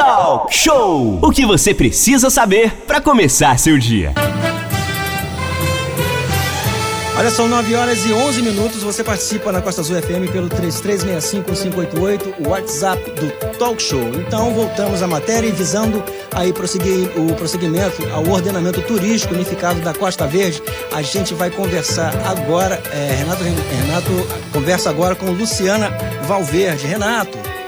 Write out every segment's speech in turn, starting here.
Talk Show! O que você precisa saber para começar seu dia. Olha, são 9 horas e 11 minutos. Você participa na Costa Azul FM pelo 3365-588, o WhatsApp do Talk Show. Então, voltamos à matéria e visando aí prosseguir, o prosseguimento ao ordenamento turístico unificado da Costa Verde, a gente vai conversar agora. É, Renato, Renato conversa agora com Luciana Valverde. Renato.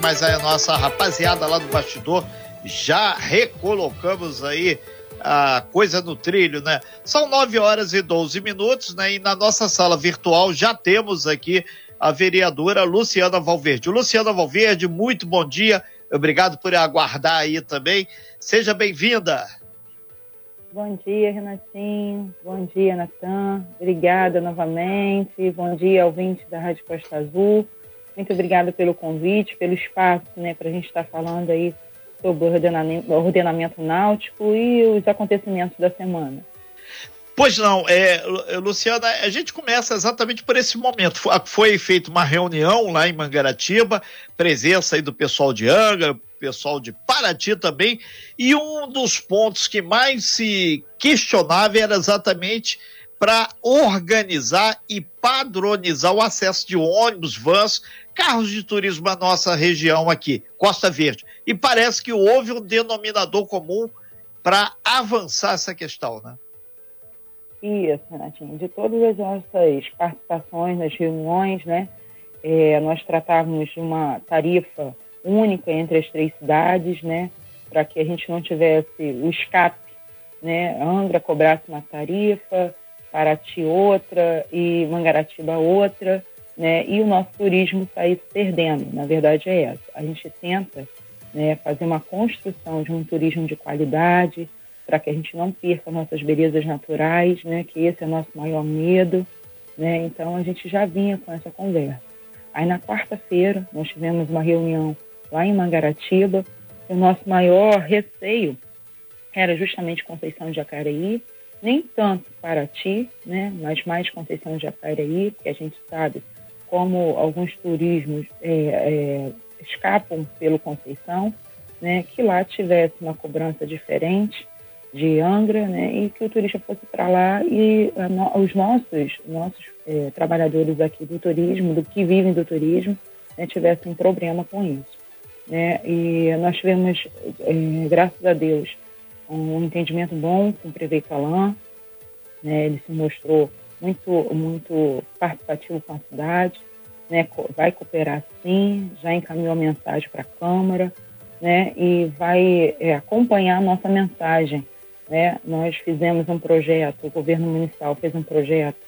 Mas a nossa rapaziada lá do bastidor já recolocamos aí a coisa no trilho, né? São 9 horas e 12 minutos, né? E na nossa sala virtual já temos aqui a vereadora Luciana Valverde. Luciana Valverde, muito bom dia. Obrigado por aguardar aí também. Seja bem-vinda. Bom dia, Renatinho. Bom dia, Natan. Obrigada novamente. Bom dia, ouvinte da Rádio Costa Azul. Muito obrigada pelo convite, pelo espaço, né, para a gente estar tá falando aí sobre o ordenamento, ordenamento náutico e os acontecimentos da semana. Pois não, é, Luciana, a gente começa exatamente por esse momento. Foi feita uma reunião lá em Mangaratiba, presença aí do pessoal de Angra, pessoal de Paraty também, e um dos pontos que mais se questionava era exatamente para organizar e padronizar o acesso de ônibus, vans, carros de turismo na nossa região aqui, Costa Verde. E parece que houve um denominador comum para avançar essa questão, né? Isso, Renatinho. De todas as nossas participações nas reuniões, né, é, nós tratávamos de uma tarifa única entre as três cidades, né, para que a gente não tivesse o escape, né, Angra cobrasse uma tarifa, Paraty outra e Mangaratiba outra, né? E o nosso turismo sair se perdendo. Na verdade é essa. A gente tenta né, fazer uma construção de um turismo de qualidade para que a gente não perca nossas belezas naturais, né? Que esse é o nosso maior medo, né? Então a gente já vinha com essa conversa. Aí na quarta-feira nós tivemos uma reunião lá em Mangaratiba. O nosso maior receio era justamente Conceição de Jacareí, nem tanto Paraty, né, mas mais Conceição de Jacareí, porque a gente sabe como alguns turismos é, é, escapam pelo Conceição, né, que lá tivesse uma cobrança diferente de Angra, né, e que o turista fosse para lá e a, no, os nossos, nossos é, trabalhadores aqui do turismo, do que vivem do turismo, né, tivessem um problema com isso. Né, e nós tivemos, é, graças a Deus, um entendimento bom com o prefeito Alain, né, ele se mostrou muito, muito participativo com a cidade, né, vai cooperar sim, já encaminhou a mensagem para a Câmara, né, e vai é, acompanhar a nossa mensagem. Né? Nós fizemos um projeto, o governo municipal fez um projeto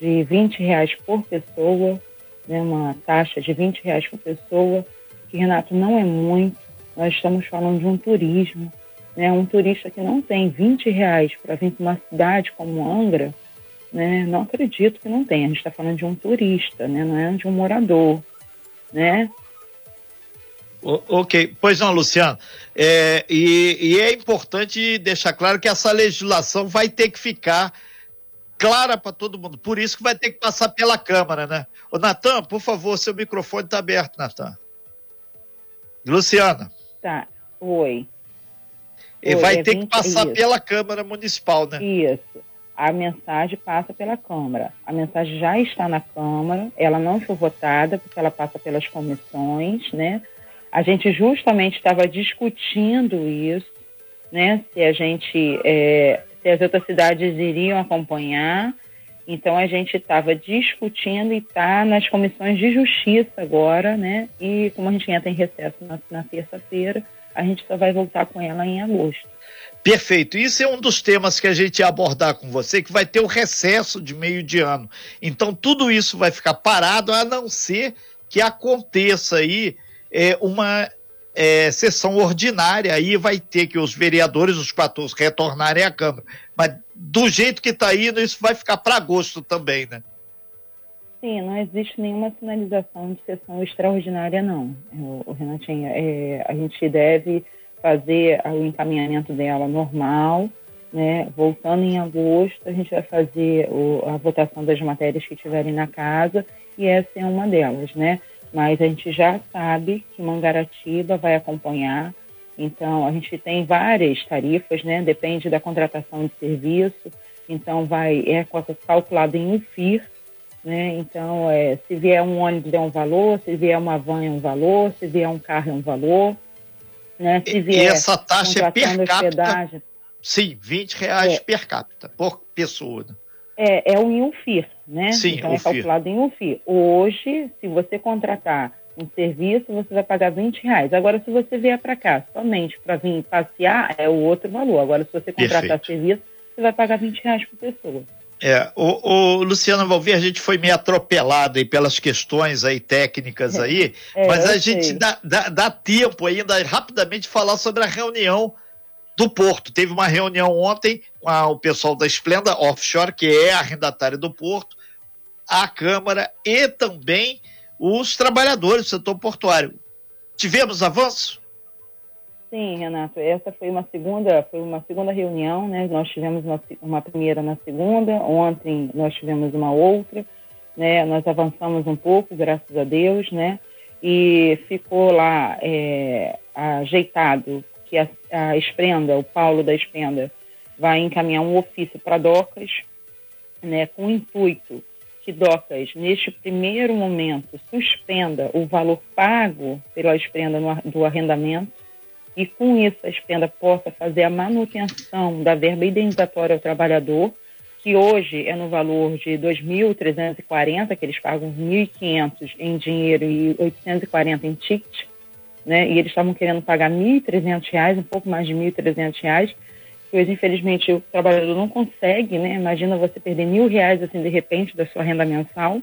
de 20 reais por pessoa, né, uma taxa de 20 reais por pessoa, que, Renato, não é muito, nós estamos falando de um turismo, né, um turista que não tem 20 reais para vir para uma cidade como Angra, né, não acredito que não tenha. A gente está falando de um turista, né, não é de um morador, né? O, ok, pois não, Luciano. É, e, e, é importante deixar claro que essa legislação vai ter que ficar clara para todo mundo. Por isso que vai ter que passar pela Câmara, né? O Natan, por favor, seu microfone está aberto, Natan. Luciana. Tá. Oi. E vai é ter 20, que passar isso. pela Câmara Municipal, né? Isso. A mensagem passa pela Câmara. A mensagem já está na Câmara, ela não foi votada, porque ela passa pelas comissões, né? A gente justamente estava discutindo isso, né? Se a gente, é, se as outras cidades iriam acompanhar. Então a gente estava discutindo e está nas comissões de justiça agora, né? E como a gente entra em recesso na, na terça-feira, a gente só vai voltar com ela em agosto. Perfeito. Isso é um dos temas que a gente ia abordar com você, que vai ter o recesso de meio de ano. Então, tudo isso vai ficar parado, a não ser que aconteça aí é, uma é, sessão ordinária. Aí vai ter que os vereadores, os quatro, retornarem à Câmara. Mas do jeito que está indo, isso vai ficar para agosto também, né? Sim, não existe nenhuma sinalização de sessão extraordinária, não, o Renatinho. É, a gente deve fazer o encaminhamento dela normal, né? Voltando em agosto, a gente vai fazer o, a votação das matérias que tiverem na casa e essa é uma delas, né? Mas a gente já sabe que Mangaratiba vai acompanhar, então a gente tem várias tarifas, né? Depende da contratação de serviço, então vai é calculado em um FIR, né? Então é, se vier um ônibus é um valor, se vier uma van é um valor, se vier um carro é um valor, né? Se vier e essa taxa é per capita? Sim, 20 reais é. per capita, por pessoa. É, é o IUFIR, né? Sim, então é calculado em UFIR. Hoje, se você contratar um serviço, você vai pagar 20 reais. Agora, se você vier para cá somente para vir passear, é o outro valor. Agora, se você contratar Perfeito. serviço, você vai pagar 20 reais por pessoa. É, o, o Luciano Valvir, a gente foi meio atropelado aí pelas questões aí técnicas é. aí, é, mas a gente dá, dá, dá, tempo ainda rapidamente falar sobre a reunião do Porto. Teve uma reunião ontem com a, o pessoal da Esplenda Offshore, que é arrendatária do Porto, a Câmara e também os trabalhadores do setor portuário. Tivemos avanço? Sim, Renato, essa foi uma segunda, foi uma segunda reunião, né? Nós tivemos uma, uma primeira na segunda, ontem nós tivemos uma outra, né? Nós avançamos um pouco, graças a Deus, né? E ficou lá é, ajeitado que a, a Esprenda, o Paulo da Esprenda, vai encaminhar um ofício para Docas, né? Com o intuito que Docas, neste primeiro momento, suspenda o valor pago pela Esprenda no, do arrendamento e com isso a Espenda possa fazer a manutenção da verba indenizatória ao trabalhador, que hoje é no valor de 2.340, que eles pagam 1.500 em dinheiro e 840 em ticket, né? E eles estavam querendo pagar 1.300 reais, um pouco mais de 1.300 reais, pois infelizmente o trabalhador não consegue, né? Imagina você perder mil reais assim de repente da sua renda mensal,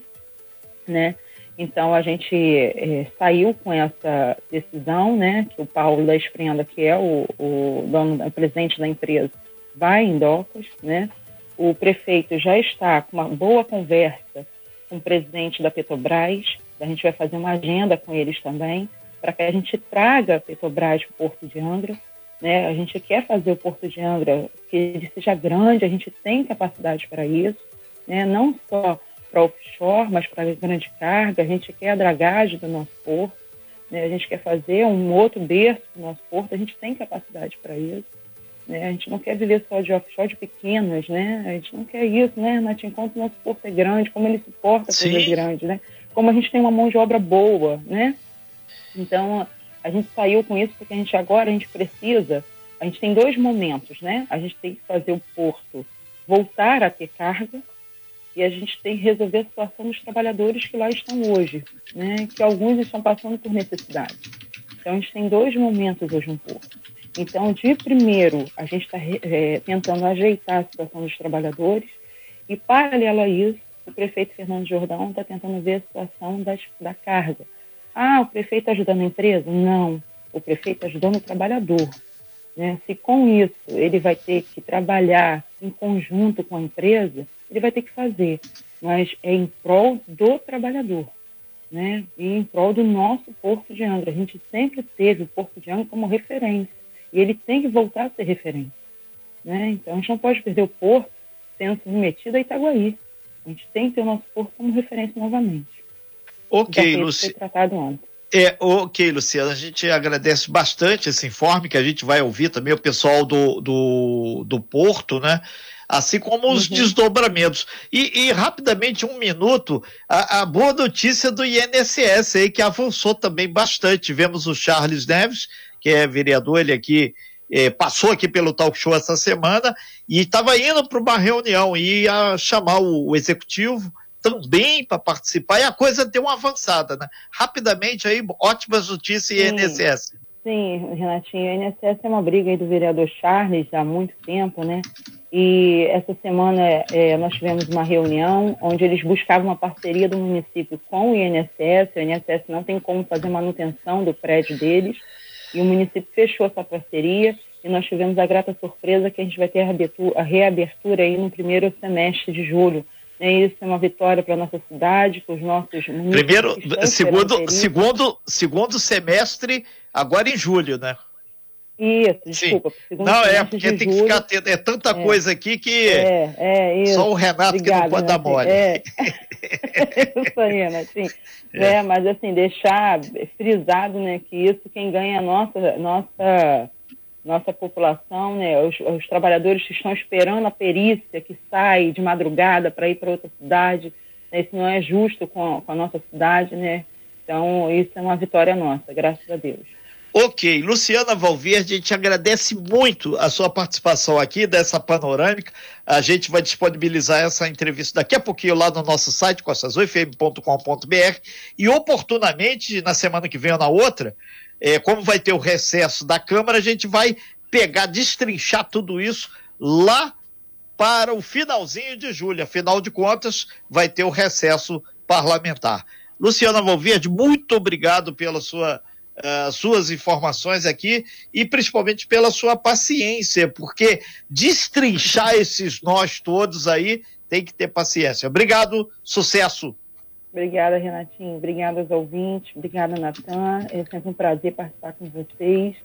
né? Então a gente é, saiu com essa decisão, né, que o Paulo da Esprenda, que é o, o dono, o presidente da empresa, vai em docas, né? O prefeito já está com uma boa conversa com o presidente da Petrobras. A gente vai fazer uma agenda com eles também para que a gente traga a Petrobras para o Porto de Angra. Né? A gente quer fazer o Porto de Angra que ele seja grande, a gente tem capacidade para isso, né? não só para offshore, mas para grande carga. A gente quer a dragagem do nosso porto, né? a gente quer fazer um outro berço do nosso porto, a gente tem capacidade para isso. Né? A gente não quer viver só de offshore de pequenas, né? A gente não quer isso, né? Mas enquanto o nosso porto é grande, como ele suporta Sim. coisas grandes, né? Como a gente tem uma mão de obra boa, né? Então, a gente saiu com isso porque a gente agora, a gente precisa, a gente tem dois momentos, né? A gente tem que fazer o porto voltar a ter carga, e a gente tem que resolver a situação dos trabalhadores que lá estão hoje, né? que alguns estão passando por necessidade. Então, a gente tem dois momentos hoje um pouco. Então, de primeiro, a gente está é, tentando ajeitar a situação dos trabalhadores e, paralelo a isso, o prefeito Fernando Jordão está tentando ver a situação das, da carga. Ah, o prefeito ajudando a empresa? Não, o prefeito ajudando o trabalhador. Né? Se com isso ele vai ter que trabalhar em conjunto com a empresa, ele vai ter que fazer, mas é em prol do trabalhador, né? E em prol do nosso Porto de Angra. A gente sempre teve o Porto de Angra como referência e ele tem que voltar a ser referência, né? Então a gente não pode perder o Porto sendo submetido a Itaguaí. A gente tem que ter o nosso Porto como referência novamente. Ok, Luci... tratado ontem. É, ok, Luciana, a gente agradece bastante esse informe que a gente vai ouvir também o pessoal do, do, do Porto, né? Assim como os uhum. desdobramentos. E, e, rapidamente, um minuto, a, a, boa notícia do INSS aí, que avançou também bastante. Tivemos o Charles Neves, que é vereador, ele aqui é, passou aqui pelo talk show essa semana e estava indo para uma reunião e ia chamar o, o executivo também para participar e a coisa deu uma avançada, né? Rapidamente aí, ótimas notícias INSS. Sim, Renatinho, o INSS é uma briga aí do vereador Charles há muito tempo, né? E essa semana é, nós tivemos uma reunião onde eles buscavam uma parceria do município com o INSS. O INSS não tem como fazer manutenção do prédio deles e o município fechou essa parceria e nós tivemos a grata surpresa que a gente vai ter a reabertura, aí no primeiro semestre de julho. É isso é uma vitória para a nossa cidade, para os nossos Primeiro, segundo, segundo, segundo semestre, agora em julho, né? Isso, desculpa. Não, é porque tem julho. que ficar atento. É tanta é. coisa aqui que é, é, isso. só o Renato que não pode dar mole. É. isso aí, Renatinho. É. é. mas assim, deixar frisado, né, que isso quem ganha a nossa, nossa, nossa população, né, os, os trabalhadores que estão esperando a perícia, que sai de madrugada para ir para outra cidade, né, isso não é justo com, com a nossa cidade, né, então isso é uma vitória nossa, graças a Deus. Ok, Luciana Valverde, a gente agradece muito a sua participação aqui dessa panorâmica. A gente vai disponibilizar essa entrevista daqui a pouquinho lá no nosso site, costazoifm.com.br e oportunamente, na semana que vem ou na outra, é, como vai ter o recesso da Câmara, a gente vai pegar, destrinchar tudo isso lá para o finalzinho de julho. Afinal de contas, vai ter o recesso parlamentar. Luciana Valverde, muito obrigado pela sua uh, suas informações aqui e principalmente pela sua paciência, porque destrinchar esses nós todos aí tem que ter paciência. Obrigado, sucesso. Obrigada, Renatinho. Obrigada aos ouvintes. Obrigada, Natan. É sempre um prazer participar com vocês.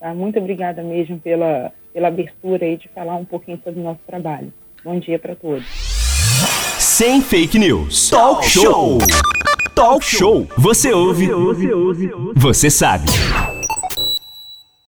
Tá? Muito obrigada mesmo pela, pela abertura aí de falar um pouquinho sobre o nosso trabalho. Bom dia para todos. Sem fake news. Talk show. Talk Show. Você ouve, você, ouve, você sabe.